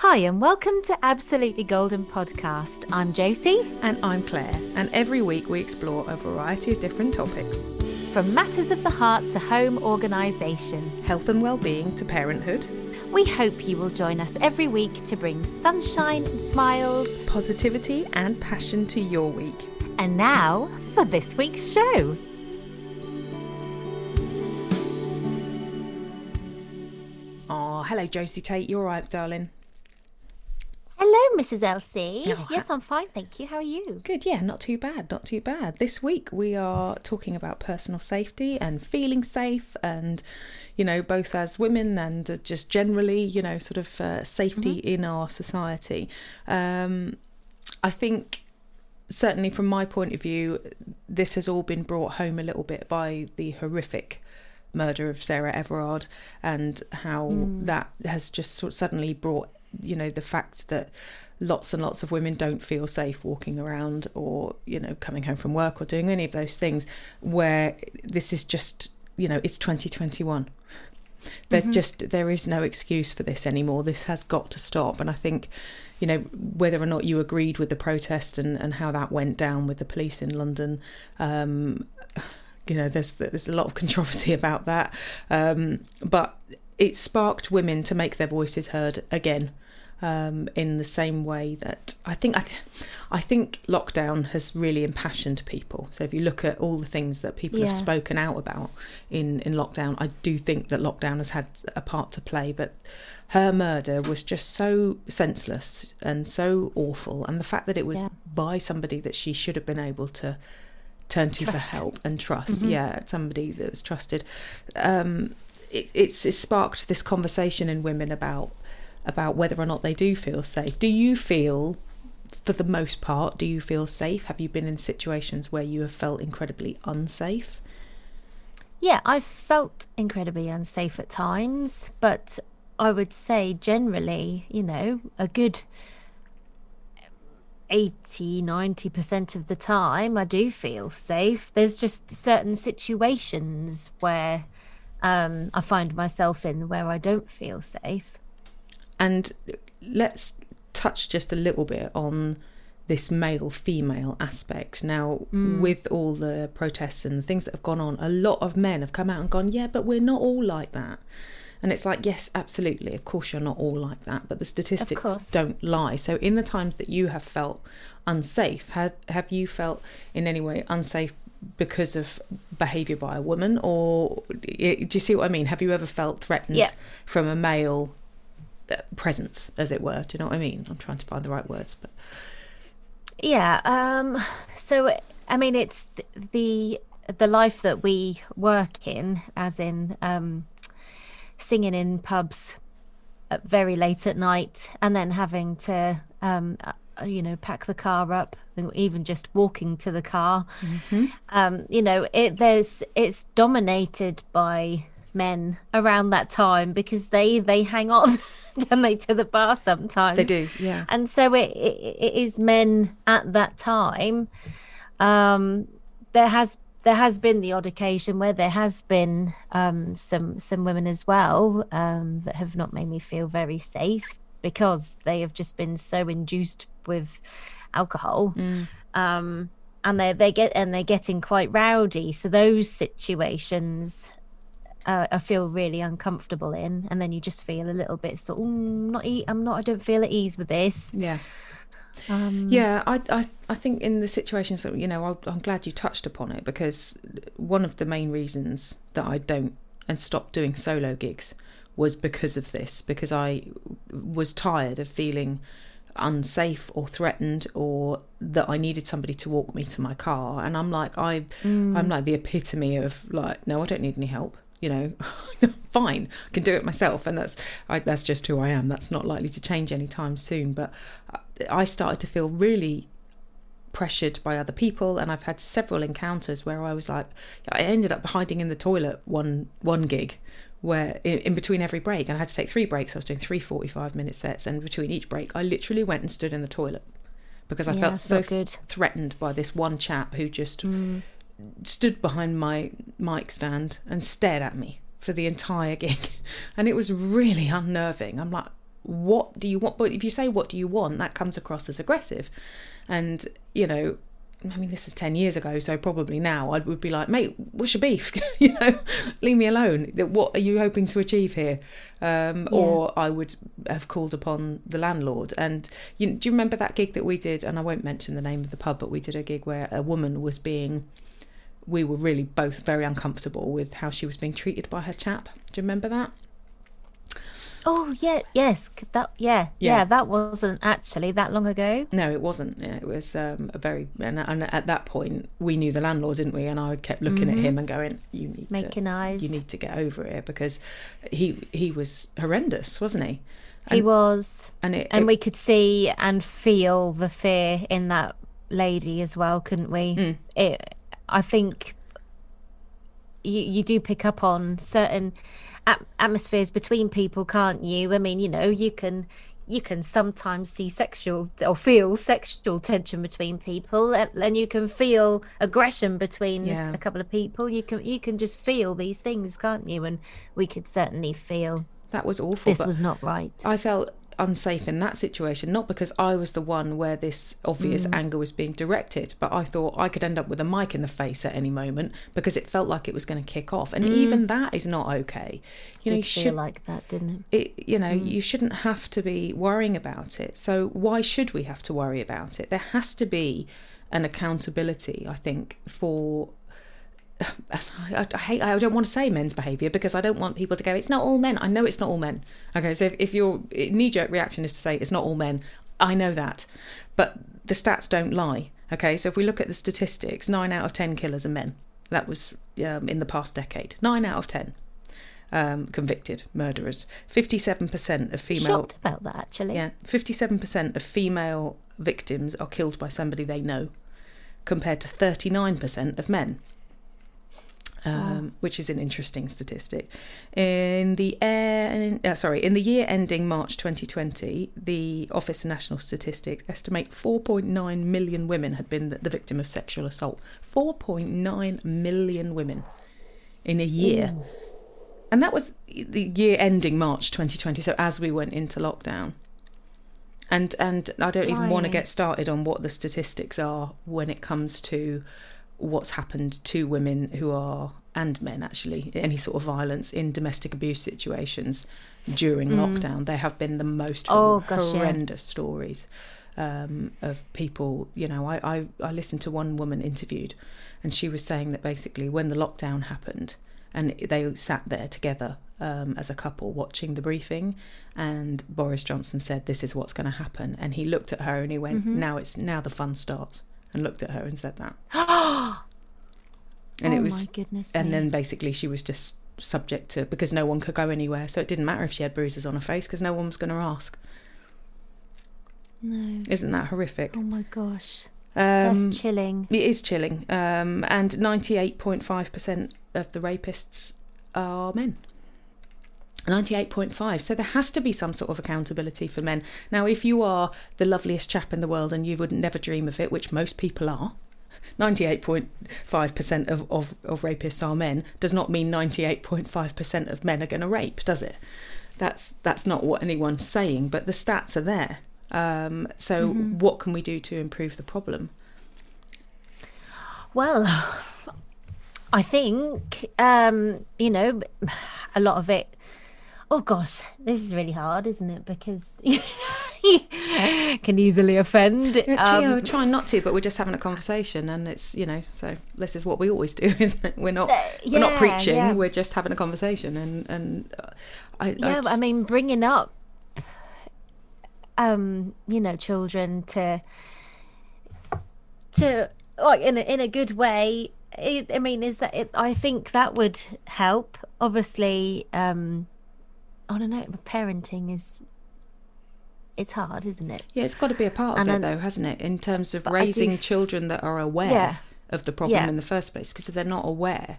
Hi, and welcome to Absolutely Golden Podcast. I'm Josie. And I'm Claire, and every week we explore a variety of different topics from matters of the heart to home organisation, health and well-being to parenthood. We hope you will join us every week to bring sunshine and smiles, positivity and passion to your week. And now for this week's show. Oh, hello, Josie Tate. You all right, darling? Hello, Mrs. Elsie. Oh, yes, I'm fine, thank you. How are you? Good, yeah, not too bad, not too bad. This week we are talking about personal safety and feeling safe, and you know, both as women and just generally, you know, sort of uh, safety mm-hmm. in our society. Um, I think certainly from my point of view, this has all been brought home a little bit by the horrific murder of Sarah Everard and how mm. that has just sort of suddenly brought you know the fact that lots and lots of women don't feel safe walking around or you know coming home from work or doing any of those things where this is just you know it's 2021 there mm-hmm. just there is no excuse for this anymore. This has got to stop. And i think you know whether or not you agreed with the protest and and how that went down with the police in london um you know there's there's a lot of controversy about that. Um but it sparked women to make their voices heard again um, in the same way that I think I, th- I think lockdown has really impassioned people. So if you look at all the things that people yeah. have spoken out about in in lockdown, I do think that lockdown has had a part to play. But her murder was just so senseless and so awful, and the fact that it was yeah. by somebody that she should have been able to turn to trust. for help and trust. Mm-hmm. Yeah, somebody that was trusted. Um, it, it's, it's sparked this conversation in women about about whether or not they do feel safe. Do you feel, for the most part, do you feel safe? Have you been in situations where you have felt incredibly unsafe? Yeah, I've felt incredibly unsafe at times, but I would say generally, you know, a good 80 90% of the time I do feel safe. There's just certain situations where um, I find myself in where I don't feel safe. And let's touch just a little bit on this male female aspect. Now, mm. with all the protests and the things that have gone on, a lot of men have come out and gone, yeah, but we're not all like that. And it's like, yes, absolutely. Of course, you're not all like that, but the statistics don't lie. So, in the times that you have felt unsafe, have, have you felt in any way unsafe because of behaviour by a woman? Or do you see what I mean? Have you ever felt threatened yeah. from a male presence, as it were. Do you know what I mean? I'm trying to find the right words, but yeah. Um, so I mean, it's the the life that we work in, as in um, singing in pubs very late at night, and then having to um, uh, you know pack the car up even just walking to the car mm-hmm. um you know it there's it's dominated by men around that time because they they hang on don't they to the bar sometimes. They do yeah. And so it, it, it is men at that time. Um there has there has been the odd occasion where there has been um some some women as well um that have not made me feel very safe because they have just been so induced with alcohol. Mm. um and they they get and they're getting quite rowdy. So those situations uh, I feel really uncomfortable in, and then you just feel a little bit sort. Of, mm, not, e- I'm not. I don't feel at ease with this. Yeah. Um, yeah, I, I, I think in the situations that you know, I, I'm glad you touched upon it because one of the main reasons that I don't and stopped doing solo gigs was because of this. Because I was tired of feeling unsafe or threatened or that I needed somebody to walk me to my car and I'm like I mm. I'm like the epitome of like no I don't need any help you know, fine, I can do it myself, and that's I, that's just who I am. That's not likely to change anytime soon. But I started to feel really pressured by other people, and I've had several encounters where I was like, I ended up hiding in the toilet one one gig where in, in, between every break, and I had to take three breaks. I was doing three 45 minute sets, and between each break, I literally went and stood in the toilet because I yeah, felt so th- threatened by this one chap who just. Mm stood behind my mic stand and stared at me for the entire gig. And it was really unnerving. I'm like, what do you want? But if you say what do you want, that comes across as aggressive, and you know. I mean, this is 10 years ago, so probably now I would be like, mate, what's your beef? you know, leave me alone. What are you hoping to achieve here? Um, Yeah. Or I would have called upon the landlord. And you, do you remember that gig that we did? And I won't mention the name of the pub, but we did a gig where a woman was being, we were really both very uncomfortable with how she was being treated by her chap. Do you remember that? Oh yeah, yes, that yeah, Yeah. yeah, that wasn't actually that long ago. No, it wasn't. Yeah, It was um, a very, and, and at that point we knew the landlord, didn't we? And I kept looking at him and going, "You need to, Making eyes. you need to get over it," because he he was horrendous, wasn't he? he was, And it, and it- we could see and feel the fear in that lady as well, couldn't we? Mm. It, I think you you do pick up on certain at- atmospheres between people, can't you? I mean, you know, you can you can sometimes see sexual or feel sexual tension between people, and, and you can feel aggression between Yeah. a couple of people. You can you can just feel these things, can't you? And we could certainly feel that was awful. this was not right. I felt unsafe in that situation, not because I was the one where this obvious Mm. anger was being directed, but I thought I could end up with a mic in the face at any moment because it felt like it was going to kick off, and even that is not okay. You know, you Mm. Feel should like that, didn't it? it, you know, you shouldn't have to be worrying about it. So why should we have to worry about it? There has to be an accountability, I think, for. I, I hate. I don't want to say men's behaviour because I don't want people to go. It's not all men. I know it's not all men. Okay, so if, if your knee jerk reaction is to say it's not all men, I know that, but the stats don't lie. Okay, so if we look at the statistics, nine out of ten killers are men. That was um, in the past decade. Nine out of ten um, convicted murderers. Fifty-seven percent of female. Shocked about that actually. Yeah, fifty-seven percent of female victims are killed by somebody they know, compared to thirty-nine percent of men. Um, Which is an interesting statistic. In the air, uh, sorry, in the year ending March 2020, the Office of National Statistics estimate 4.9 million women had been the, the victim of sexual assault. 4.9 million women in a year. And that was the year ending March 2020, so as we went into lockdown. And and I don't even want to get started on what the statistics are when it comes to what's happened to women who are and men actually any sort of violence in domestic abuse situations during lockdown. There have been the most Mm. Oh, gosh, yeah. horrendous stories um, of people. You know, I, I I listened to one woman interviewed, and she was saying that basically when the lockdown happened, and they sat there together um, as a couple watching the briefing, and Boris Johnson said, "This is what's going to happen," and he looked at her and he went, Mm-hmm. "Now it's now the fun starts," and looked at her and said that. and oh it was my goodness. and me. then basically she was just subject to because no one could go anywhere so it didn't matter if she had bruises on her face because no one was going to ask no. isn't that horrific Oh my gosh. um, That's chilling. it is chilling um, and 98.5% of the rapists are men 98.5 so there has to be some sort of accountability for men now if you are the loveliest chap in the world and you would never dream of it which most people are 98.5% of, of, of rapists are men does not mean 98.5% of men are going to rape, does it? That's that's not what anyone's saying, but the stats are there. Um, so what can we do to improve the problem? Well, I think um, you know a lot of it. Oh gosh, this is really hard, isn't it? Because can easily offend. Yeah, Um, we're trying not to, but we're just having a conversation, and it's you know, so this is what we always do, isn't it? We're not we're not preaching, yeah. we're just having a conversation, and and I yeah, I just- mean, bringing up, um, you know, children to to like in a, in a good way. It, I mean, is that it? I think that would help. Obviously, um, I a note. Parenting is it's hard, isn't it? Yeah, it's got to be a part of And it, then- though, hasn't it? In terms of I raising f- children that are aware Yeah. of the problem Yeah. in the first place, because if they're not aware,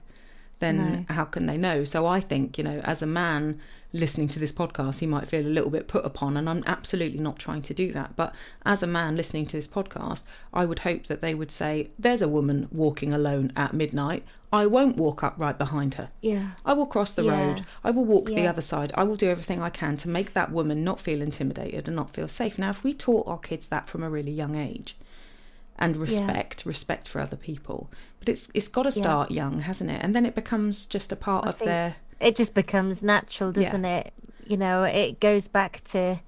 then no. how can they know? So I think, you know, as a man listening to this podcast, he might feel a little bit put upon, and I'm absolutely not trying to do that. But as a man listening to this podcast, I would hope that they would say, There's a woman walking alone at midnight. I won't walk up right behind her. Yeah. I will cross the yeah. road. I will walk yeah. the other side. I will do everything I can to make that woman not feel intimidated and not feel safe. Now, if we taught our kids that from a really young age, and respect, yeah. respect for other people. But it's it's got to start yeah. young, hasn't it? And then it becomes just a part I of their. It just becomes natural, doesn't yeah. it? You know, it goes back to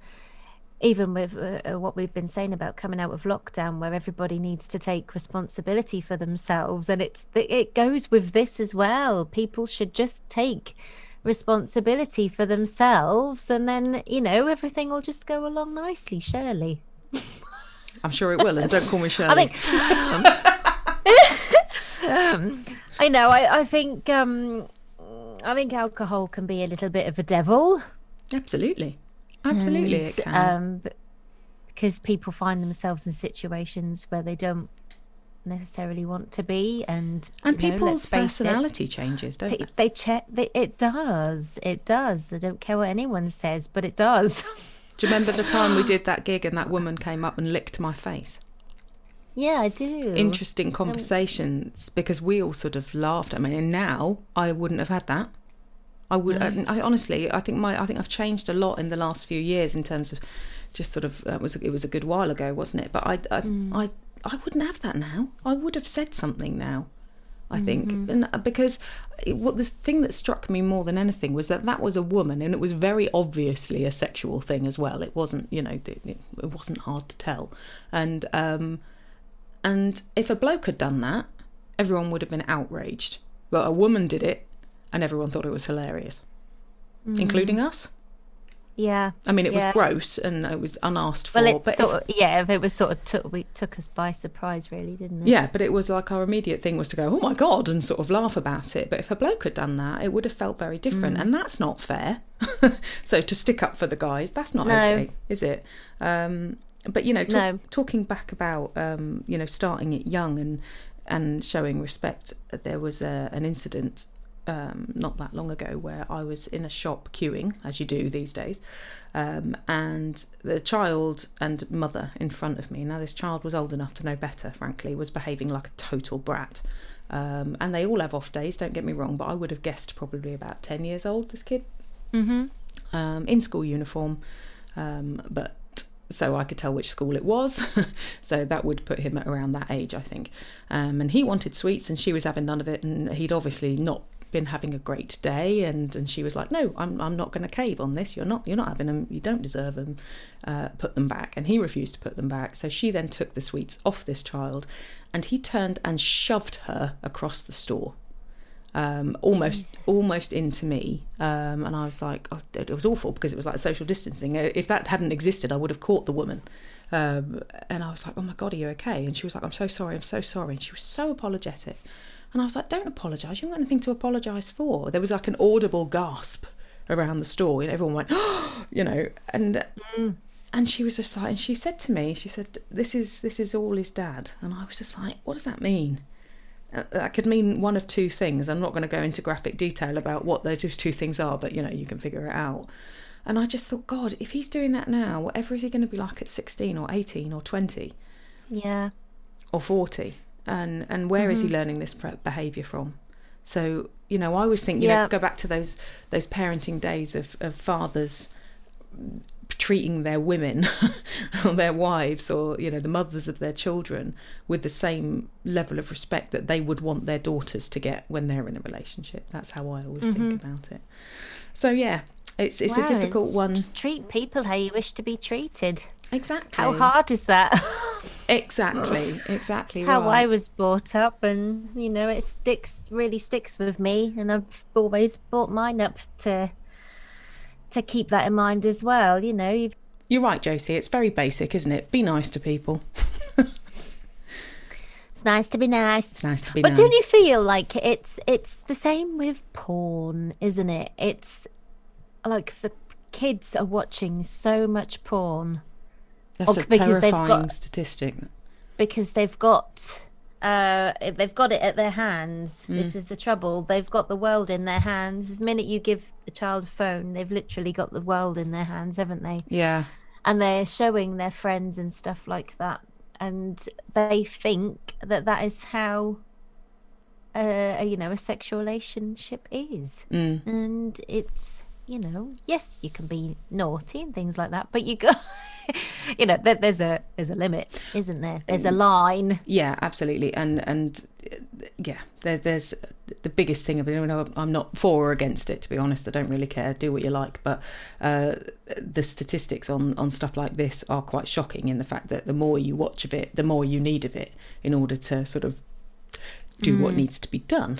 even with uh, what we've been saying about coming out of lockdown, where everybody needs to take responsibility for themselves, and it's it goes with this as well. People should just take responsibility for themselves, and then you know everything will just go along nicely. Surely. I'm sure it will, and don't call me Shirley. I think. um, I know. I, I think. Um, I think alcohol can be a little bit of a devil. Absolutely, absolutely, and, it can. Um, because people find themselves in situations where they don't necessarily want to be, and and people's know, personality it, changes, don't they? They check. They, it does. It does. I don't care what anyone says, but it does. Do you remember the time we did that gig and that woman came up and licked my face? Yeah, I do. Interesting conversations because we all sort of laughed. I mean, and now I wouldn't have had that. I would. No. I, I, honestly, I think my. I think I've changed a lot in the last few years in terms of just sort of. That was it was a good while ago, wasn't it? But I, I, mm. I, I wouldn't have that now. I would have said something now. I think, mm-hmm. and uh, because it, what the thing that struck me more than anything was that that was a woman, and it was very obviously a sexual thing as well. It wasn't, you know, it, it wasn't hard to tell, and um, and if a bloke had done that, everyone would have been outraged. But a woman did it, and everyone thought it was hilarious, mm-hmm. including us. Yeah. I mean, it yeah. was gross and it was unasked for. Well, it but sort if, of, yeah, it was sort of took we took us by surprise, really, didn't it? Yeah, but it was like our immediate thing was to go, oh my god, and sort of laugh about it. But if a bloke had done that, it would have felt very different, mm. and that's not fair. so to stick up for the guys, that's not no. okay, is it? Um, but you know, talk, no. talking back about um, you know starting it young and and showing respect, there was a, an incident um, not that long ago where I was in a shop queuing, as you do these days, um, and the child and mother in front of me. Now, this child was old enough to know better, frankly, was behaving like a total brat. Um, and they all have off days, don't get me wrong, but I would have guessed probably about 10 years old, this kid. Mm-hmm. Um, in school uniform, um, but so I could tell which school it was. so that would put him at around that age, I think. Um, and he wanted sweets, and she was having none of it, and he'd obviously not been having a great day. And and she was like no i'm i'm not going to cave on this. You're not you're not having them you don't deserve them uh, put them back. And he refused to put them back. So she then took the sweets off this child. And he turned and shoved her across the store um, almost Jesus. almost into me um, and I was like oh, it was awful because it was like a social distancing if that hadn't existed I would have caught the woman um, and I was like oh my god are you okay and she was like I'm so sorry I'm so sorry and she was so apologetic and I was like, don't apologise. You haven't got anything to apologise for. There was like an audible gasp around the store. And everyone went, oh, you know, and mm. and she was just like, and she said to me, she said, this is this is all his dad. And I was just like, what does that mean? Uh, that could mean one of two things. I'm not going to go into graphic detail about what those two things are, but you know, you can figure it out. And I just thought, God, if he's doing that now, whatever is he going to be like at 16 or 18 or 20? Yeah. Or 40? and and where mm-hmm. is he mm-hmm. learning this behavior from so you know i always think you yeah. know go back to those those parenting days of, of fathers treating their women or their wives or you know the mothers of their children with the same level of respect that they would want their daughters to get when they're in a relationship that's how i always mm-hmm. think about it so yeah it's it's wow, a difficult it's one treat people how you wish to be treated Exactly. How hard is that? exactly. Exactly. how right. I was brought up, and you know, it sticks really sticks with me, and I've always brought mine up to to keep that in mind as well. You know, you've... you're right, Josie. It's very basic, isn't it? Be nice to people. it's nice to be nice. It's nice to be but nice. don't you feel like it's it's the same with porn, isn't it? It's like the kids are watching so much porn that's a terrifying got, statistic. Because they've got uh, they've got it at their hands. Mm. This is the trouble. They've got the world in their hands. The minute you give a child a phone, they've literally got the world in their hands, haven't they? Yeah. And they're showing their friends and stuff like that, and they think that that is how a, you know a sexual relationship is, mm. and it's you know yes you can be naughty and things like that, but you got you know there, there's a there's a limit, isn't there? There's a line. Yeah, absolutely, and and yeah, there, there's the biggest thing. I mean, I'm not for or against it. To be honest, I don't really care. Do what you like, but uh, the statistics on on stuff like this are quite shocking. In the fact that the more you watch of it, the more you need of it in order to sort of do mm. what needs to be done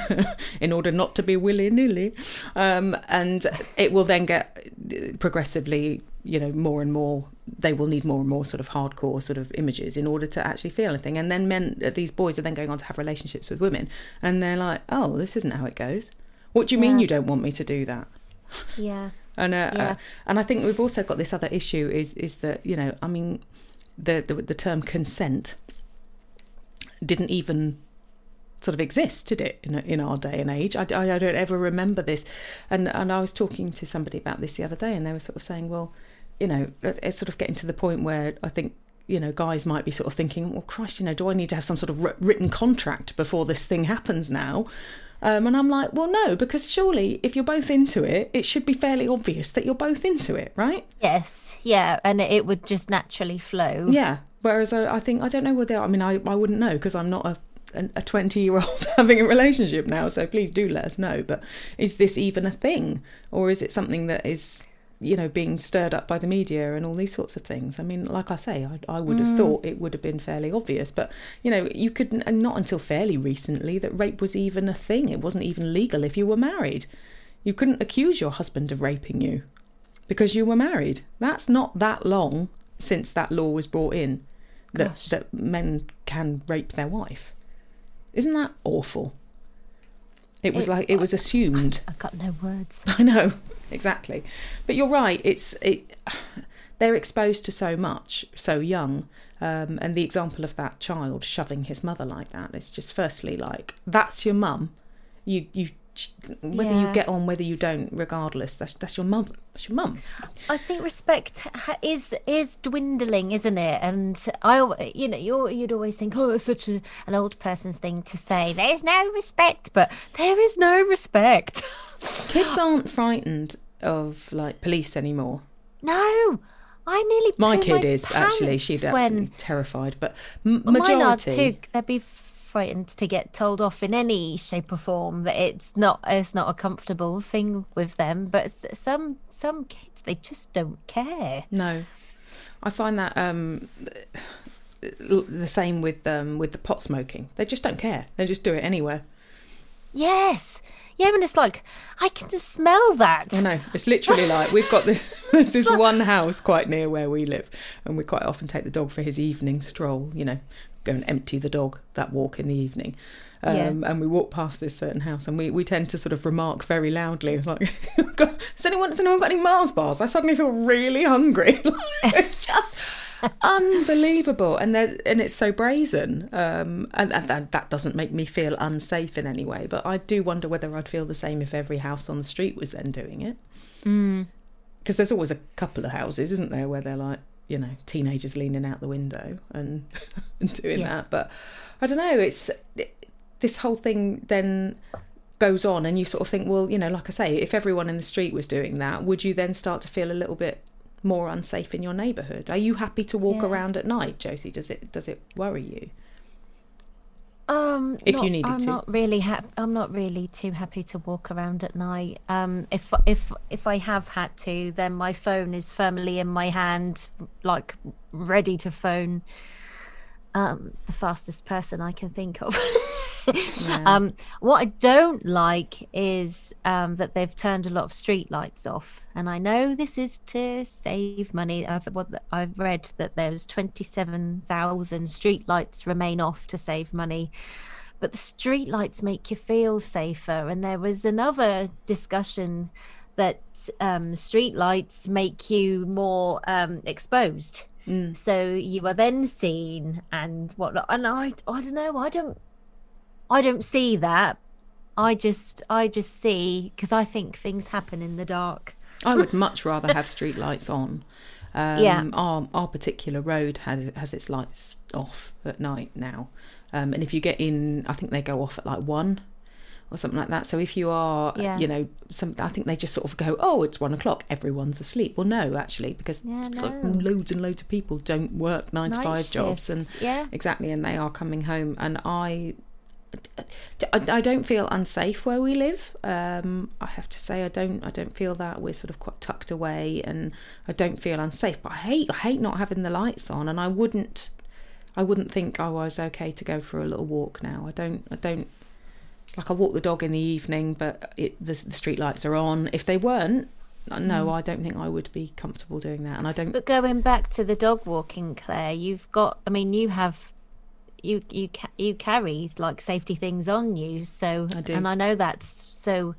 in order not to be willy nilly. Um, and it will then get progressively, you know, more and more, they will need more and more sort of hardcore sort of images in order to actually feel anything. And then men, these boys are then going on to have relationships with women and they're like, oh, this isn't how it goes. What do you yeah. mean you don't want me to do that? Yeah. and uh, yeah. Uh, and I think we've also got this other issue is is that you know I mean the the, the term consent didn't even sort of exist, did it, in, in our day and age? I, I, I, don't ever remember this. And, and I was talking to somebody about this the other day, and they were sort of saying, well, you know, it's sort of getting to the point where I think, you know, guys might be sort of thinking, well, Christ, you know, do I need to have some sort of written contract before this thing happens now? Um, and I'm like, well, no, because surely if you're both into it, it should be fairly obvious that you're both into it, right? Yes, yeah, and it would just naturally flow. Yeah. Whereas I, I think I don't know whether I mean I, I wouldn't know because I'm not a a 20 year old having a relationship now so please do let us know but is this even a thing? Or is it something that is you know being stirred up by the media and all these sorts of things? I mean like i say i, I would have mm. thought it would have been fairly obvious but you know you could and not until fairly recently that rape was even a thing. It wasn't even legal if you were married. You couldn't accuse your husband of raping you because you were married. That's not that long since that law was brought in that that men can rape their wife isn't that awful? It was it, like it was assumed. I, have got no words. I know exactly, but you're right. It's it. They're exposed to so much so young, um, and the example of that child shoving his mother like that is just firstly like that's your mum. You you whether yeah. you get on, whether you don't, regardless, that's that's your mum. That's your mum. I think respect is is dwindling, isn't it? And I, you know, you you'd always think, oh, it's such a, an old person's thing to say. There's no respect, but there is no respect. Kids aren't frightened of like police anymore. No, I nearly. My kid my is actually. She's when... absolutely terrified, but m- majority. Mine are too. They'd be frightened to get told off in any shape or form that it's not it's not a comfortable thing with them but some some kids they just don't care no i find that um the same with um with the pot smoking they just don't care they just do it anywhere yes yeah, and it's like I can smell that. I know. It's literally like we've got this, this one house quite near where we live, and we quite often take the dog for his evening stroll. You know, go and empty the dog that walk in the evening. Um, yeah. And we walk past this certain house, and we, we tend to sort of remark very loudly. It's like, has anyone has anyone got any Mars bars? I suddenly feel really hungry. it's just unbelievable, and and it's so brazen, um, and, and that, that doesn't make me feel unsafe in any way. But I do wonder whether I'd feel the same if every house on the street was then doing it. Because mm. there's always a couple of houses, isn't there, where they're like, you know teenagers leaning out the window and, and doing yeah. that but i don't know it's it, this whole thing then goes on and you sort of think well you know like i say if everyone in the street was doing that would you then start to feel a little bit more unsafe in your neighborhood are you happy to walk yeah. around at night josie does it does it worry you um, if not, you needed I'm to, I'm not really happy. I'm not really too happy to walk around at night. Um, if if if I have had to, then my phone is firmly in my hand, like ready to phone um, the fastest person I can think of. yeah. um, what I don't like is um, that they've turned a lot of street lights off, and I know this is to save money. I've, what I've read that there's twenty-seven thousand street lights remain off to save money. But the street lights make you feel safer, and there was another discussion that um, street lights make you more um, exposed Mm. So you are then seen and whatnot. And I, I don't know. I don't, I don't see that. I just, I just see because I think things happen in the dark. I would much rather have street lights on. Um, Yeah. Our our particular road has has its lights off at night now, um, and if you get in, I think they go off at like one or something like that. So if you are, Yeah. you know, some, I think they just sort of go, oh, it's one o'clock, everyone's asleep. Well, no, actually, because Yeah, no. loads and loads of people don't work nine to Night five jobs, and yeah, exactly, and they are coming home, and I. I I don't feel unsafe where we live. Um, I have to say, I don't. I don't feel that we're sort of quite tucked away, and I don't feel unsafe. But I hate. I hate not having the lights on, and I wouldn't. I wouldn't think I was okay to go for a little walk now. I don't. I don't. Like I walk the dog in the evening, but it, the, the street lights are on. If they weren't, uh, no, hmm. I don't think I would be comfortable doing that. And I don't. But going back to the dog walking, Claire, you've got. I mean, you have. You you ca- you carry like safety things on you, so I do. and I know that's so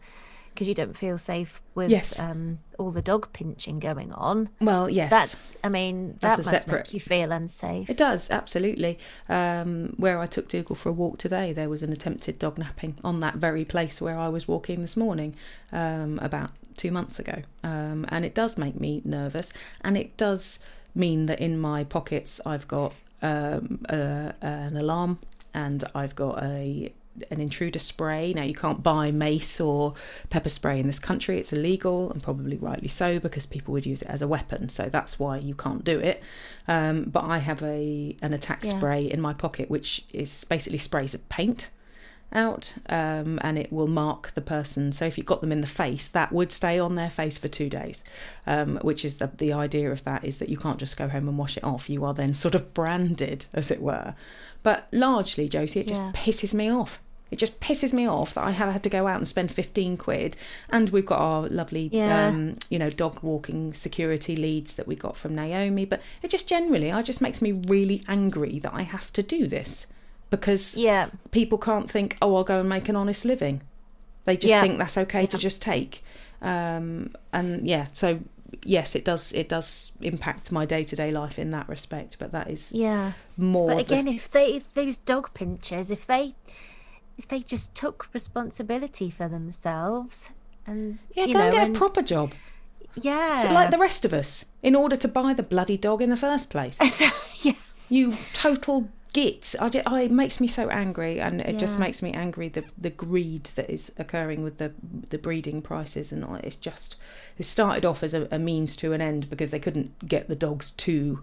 because you don't feel safe with Yes. um, all the dog pinching going on. Well, yes. That's. I mean, That's that a must separate- make you feel unsafe. It does, absolutely. Um, where I took Dougal for a walk today, there was an attempted dog napping on that very place where I was walking this morning um, about two months ago. Um, and it does make me nervous. And it does mean that in my pockets I've got um, uh, an alarm and I've got a an intruder spray. Now you can't buy mace or pepper spray in this country; it's illegal, and probably rightly so because people would use it as a weapon. So that's why you can't do it. Um, but I have a an attack Yeah. spray in my pocket, which is basically sprays of paint out, um, and it will mark the person. So if you got them in the face, that would stay on their face for two days. Um, which is the the idea of that is that you can't just go home and wash it off. You are then sort of branded, as it were. But largely, Josie, it just Yeah. pisses me off. It just pisses me off that I have had to go out and spend 15 quid. And we've got our lovely, Yeah. um, you know, dog walking security leads that we got from Naomi. But it just generally, it just makes me really angry that I have to do this because Yeah, people can't think, oh, I'll go and make an honest living. They just Yeah. think that's okay to just take. Um, and yeah, so yes, it does. It does impact my day to day life in that respect. But that is yeah. more. But the- again, if they if those dog pinchers, if they they just took responsibility for themselves and yeah, you go know, and get and- a proper job. yeah, So like the rest of us, in order to buy the bloody dog in the first place. yeah, You total git. I, ju- I it makes me so angry, and it just makes me angry the the greed that is occurring with the the breeding prices, and all. it's just it started off as a, a means to an end because they couldn't get the dogs to.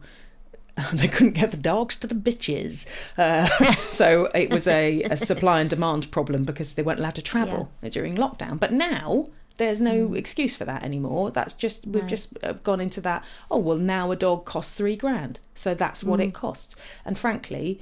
They couldn't get the dogs to the bitches, uh, so it was a, a supply and demand problem because they weren't allowed to travel during lockdown. But now there's no excuse for that anymore. That's just we've No. just uh, gone into that. Oh well, now a dog costs three grand, so that's what it costs. And frankly,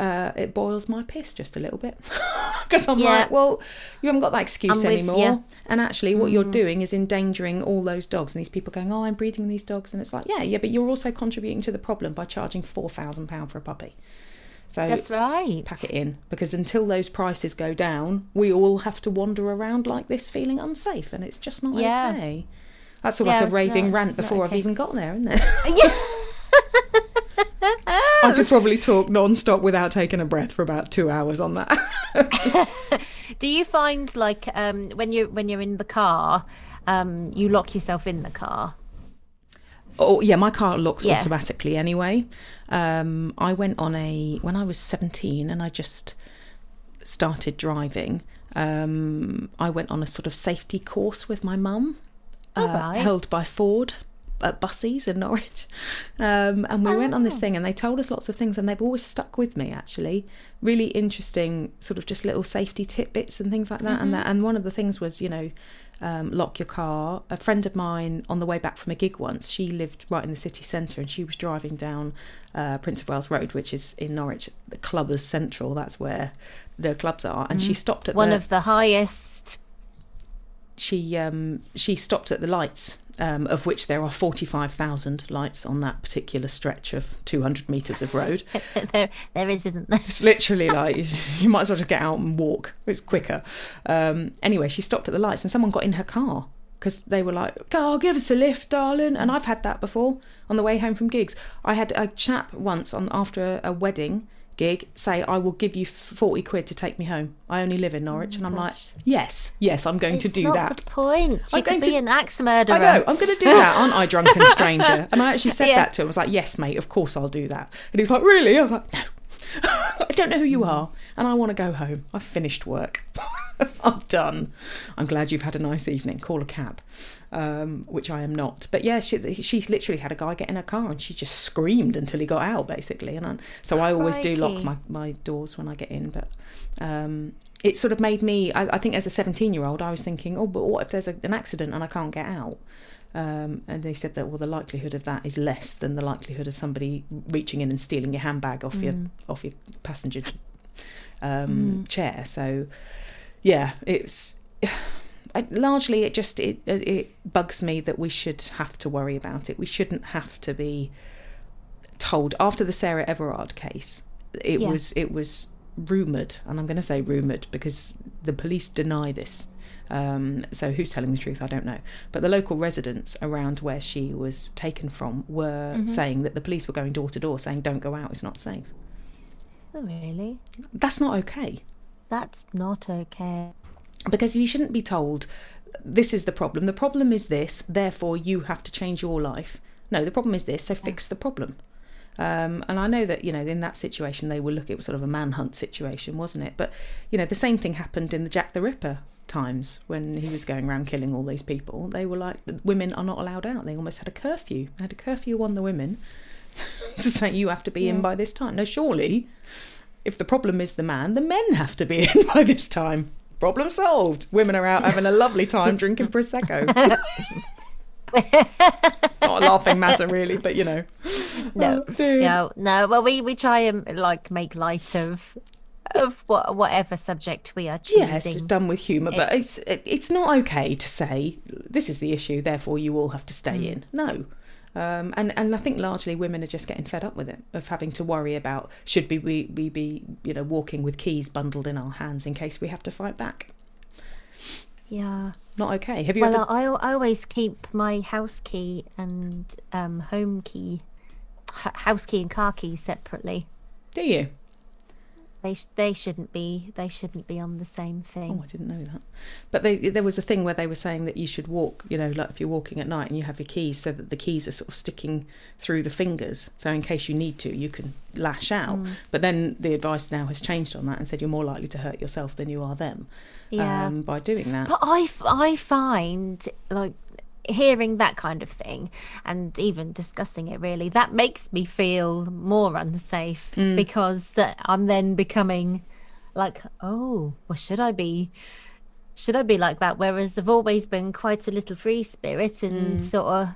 uh, it boils my piss just a little bit because I'm Yeah. like, well, you haven't got that excuse anymore. you. And actually, what you're doing is endangering all those dogs. And these people going, oh, I'm breeding these dogs, and it's like, yeah, yeah, but you're also contributing to the problem by charging four thousand pound for a puppy. So that's right. pack it in because until those prices go down, we all have to wander around like this feeling unsafe, and it's just not Yeah. okay. That's all Yeah, like a raving not- rant before I've even got there, isn't it? I could probably talk non-stop without taking a breath for about two hours on that. Do you find like um when you when you're in the car, um you lock yourself in the car? Oh yeah, my car locks Yeah. automatically anyway. Um, I went on a when I was seventeen and I just started driving. Um, I went on a sort of safety course with my mum, uh, right. held by Ford at Busseys in Norwich, um, and we went on this Oh. thing and they told us lots of things and they've always stuck with me actually. Really interesting, sort of just little safety tidbits and things like that. Mm-hmm. And that, and one of the things was you know um, lock your car. A friend of mine on the way back from a gig once, she lived right in the city centre and she was driving down uh, Prince of Wales Road, which is in Norwich, the club is Central. That's where the clubs are. And she stopped at Mm-hmm. One the, of the highest. she um, she stopped at the lights, um, of which there are forty five thousand lights on that particular stretch of two hundred metres of road. there, there is, isn't there? It's literally like you, you might as well just get out and walk. It's quicker. Um, anyway, she stopped at the lights and someone got in her car because they were like, "Oh, give us a lift, darling." And I've had that before. on the way home from gigs. I had a chap once on after a, a wedding gig say, "I will give you forty quid to take me home. I only live in Norwich," oh and I'm like, "Yes, yes, I'm going It's to do not that." the point. I'm could going to be an axe murderer. I know. I'm going to do that, aren't I, drunken stranger? And I actually said Yeah. that to him. I was like, "Yes, mate. Of course I'll do that." And he was like, "Really?" I was like, "No." I don't know who you are, and I want to go home. I've finished work. I'm done. I'm glad you've had a nice evening. Call a cab, um, which I am not. But yeah, she, she literally had a guy get in her car and she just screamed until he got out, basically. And I, so I always do lock my, my doors when I get in. But um, it sort of made me, I, I think as a 17 year old, I was thinking, oh, but what if there's a, an accident and I can't get out? Um, and they said that well, the likelihood of that is less than the likelihood of somebody reaching in and stealing your handbag off your Mm. off your passenger um, chair. So yeah, it's I, largely it just it it bugs me that we should have to worry about it. We shouldn't have to be told after the Sarah Everard case. It Yeah. was it was rumored, and I'm going to say rumored because the police deny this. Um, so who's telling the truth? I don't know. But the local residents around where she was taken from were Mhm. saying that the police were going door to door saying, "Don't go out; it's not safe." Oh, really? That's not okay. That's not okay. because you shouldn't be told this is the problem the problem is this therefore you have to change your life no the problem is this so fix the problem um, and I know that you know in that situation they were looking it was sort of a manhunt situation wasn't it but you know the same thing happened in the Jack the Ripper times when he was going around killing all these people they were like women are not allowed out. They almost had a curfew. They had a curfew on the women to say you have to be in by this time. No surely if the problem is the man the men have to be in by this time. Problem solved. Women are out having a lovely time drinking prosecco. Not a laughing matter really but you know. No, Oh, no, no. Well, we we try and like make light of of what whatever subject we are choosing. yeah, it's done with humour, but it's it's not okay to say this is the issue, therefore you all have to stay Mm. in. No, um, and and I think largely women are just getting fed up with it, of having to worry about should we we, we be you know walking with keys bundled in our hands in case we have to fight back. yeah. Not okay. Have you Well, ever? I, I always keep my house key and um, home key, house key and car key separately. do you? They they shouldn't be they shouldn't be on the same thing. Oh. I didn't know that. But they, there was a thing where they were saying that you should walk, you know, like if you're walking at night and you have your keys, so that the keys are sort of sticking through the fingers. So in case you need to, you can lash out. Mm. But then the advice now has changed on that and said you're more likely to hurt yourself than you are them Yeah. um, by doing that. But I I find like hearing that kind of thing and even discussing it really that makes me feel more unsafe Mm. because I'm then becoming like oh well should I be should I be like that whereas I've always been quite a little free spirit and Mm. sort of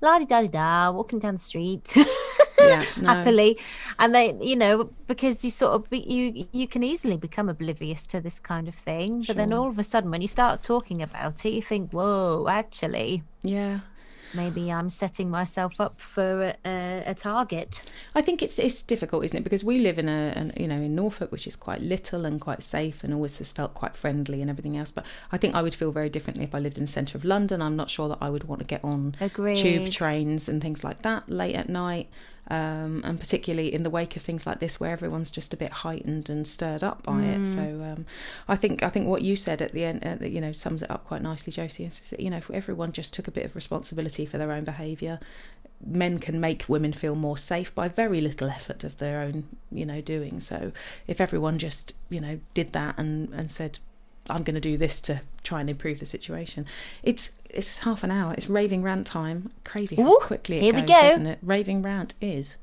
la di da di da walking down the street yeah, no. happily and they you know because you sort of be, you you can easily become oblivious to this kind of thing but then all of a sudden when you start talking about it you think whoa actually Yeah. maybe i'm setting myself up for a, a, a target I think it's it's difficult, isn't it? Because we live in a, an, you know in Norfolk, which is quite little and quite safe, and always has felt quite friendly and everything else. But I think I would feel very differently if I lived in the centre of London. I'm not sure that I would want to get on agreed tube trains and things like that late at night, um, and particularly in the wake of things like this, where everyone's just a bit heightened and stirred up by it. Mm. So um, I think I think what you said at the end, uh, you know, sums it up quite nicely, Josie. Is that, you know, if everyone just took a bit of responsibility for their own behaviour, men can make women feel more safe by very little effort of their own, you know, doing. So if everyone just, you know, did that and and said, I'm going to do this to try and improve the situation. It's it's half an hour. It's raving rant time. Crazy how Ooh, quickly it here we goes, go. isn't it? Raving rant is.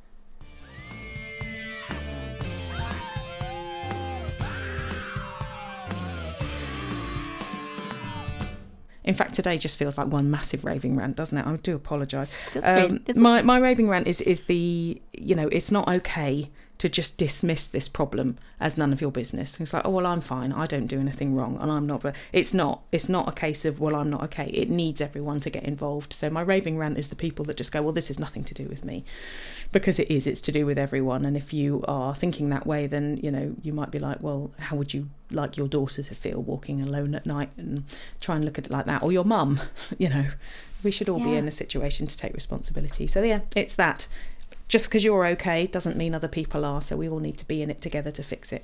In fact, today just feels like one massive raving rant, doesn't it? I do apologise. Um, it? Does it? my my raving rant is is the you know it's not okay to just dismiss this problem as none of your business. It's like, oh well, I'm fine. I don't do anything wrong, and I'm not. But it's not. It's not a case of well, I'm not okay. It needs everyone to get involved. So my raving rant is the people that just go, well, this is nothing to do with me, because it is. It's to do with everyone. And if you are thinking that way, then you know you might be like, well, how would you like your daughter to feel walking alone at night and try and look at it like that, or your mum, you know. We should all yeah. be in a situation to take responsibility. So yeah, it's that just because you're okay doesn't mean other people are, so we all need to be in it together to fix it.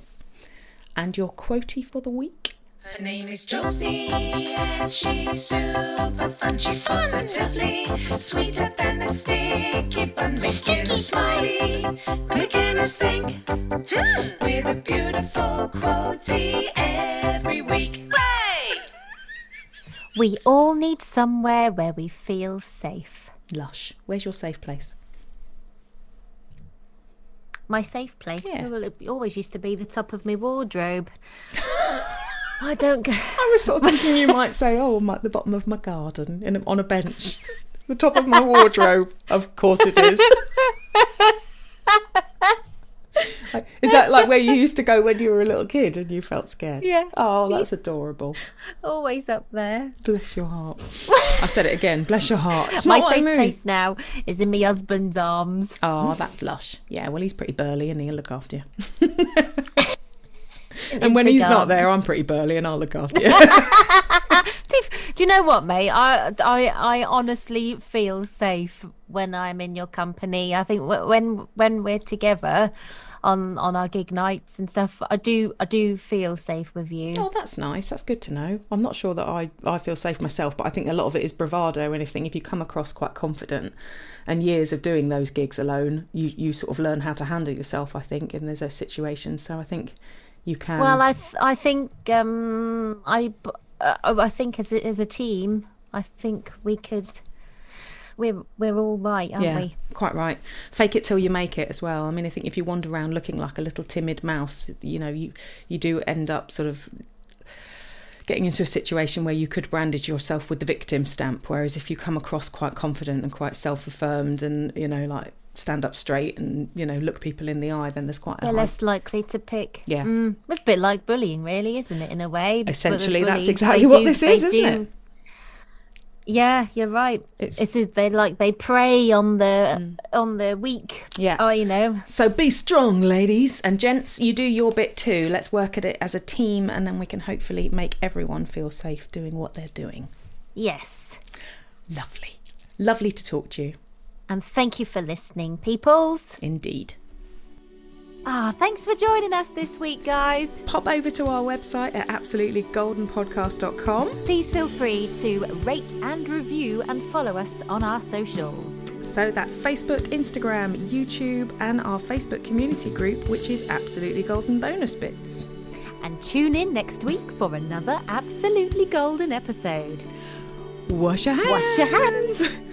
And your quotey for the week? Her name is Josie, and she's super fun. She's positively sweeter than a sticky bun, making us smiley, making us think. Hmm. With a beautiful quotey every week. Way! We all need somewhere where we feel safe. Lush. Where's your safe place? My safe place. Yeah. Well, it always used to be the top of my wardrobe. I don't. Go- I was sort of thinking you might say, "Oh, I'm at the bottom of my garden, in a, on a bench, the top of my wardrobe." of course, it is. Is that like where you used to go when you were a little kid and you felt scared? Yeah. Oh, that's adorable. Always up there. Bless your heart. I said it again. Bless your heart. It's my safe place now is in my husband's arms. Oh, that's lush. Yeah, well, he's pretty burly and he'll look after you. and when he's not there, I'm pretty burly and I'll look after you. do you know what, mate? I, I, I honestly feel safe when I'm in your company. I think when when we're together, on on our gig nights and stuff. I do i do feel safe with you. Oh that's nice. That's good to know. I'm not sure that i i feel safe myself but i think a lot of it is bravado and anything if you come across quite confident and years of doing those gigs alone you you sort of learn how to handle yourself i think in those situations. So i think you can well i th- i think um i uh, i think as a, as a team i think we could we're we're all right, aren't yeah, we? Quite right. Fake it till you make it as well. I mean, I think if you wander around looking like a little timid mouse, you know, you you do end up sort of getting into a situation where you could brandage yourself with the victim stamp. Whereas if you come across quite confident and quite self-affirmed, and you know, like stand up straight and you know look people in the eye, then there's quite. A. They're less likely to pick. Yeah, mm, it's a bit like bullying, really, isn't it? In a way, essentially, that's exactly what do, this is, isn't do, it? Yeah, you're right. It's, it's they like they prey on the mm. on the weak. Yeah. Oh, you know. So be strong, ladies and gents. You do your bit too. Let's work at it as a team, and then we can hopefully make everyone feel safe doing what they're doing. Yes. Lovely, lovely to talk to you. And thank you for listening, peoples. Indeed. Ah, thanks for joining us this week, guys. Pop over to our website at absolutelygoldenpodcast.com. Please feel free to rate and review and follow us on our socials. So that's Facebook, Instagram, YouTube, and our Facebook community group, which is Absolutely Golden Bonus Bits. And tune in next week for another Absolutely Golden episode. Wash your hands. Wash your hands.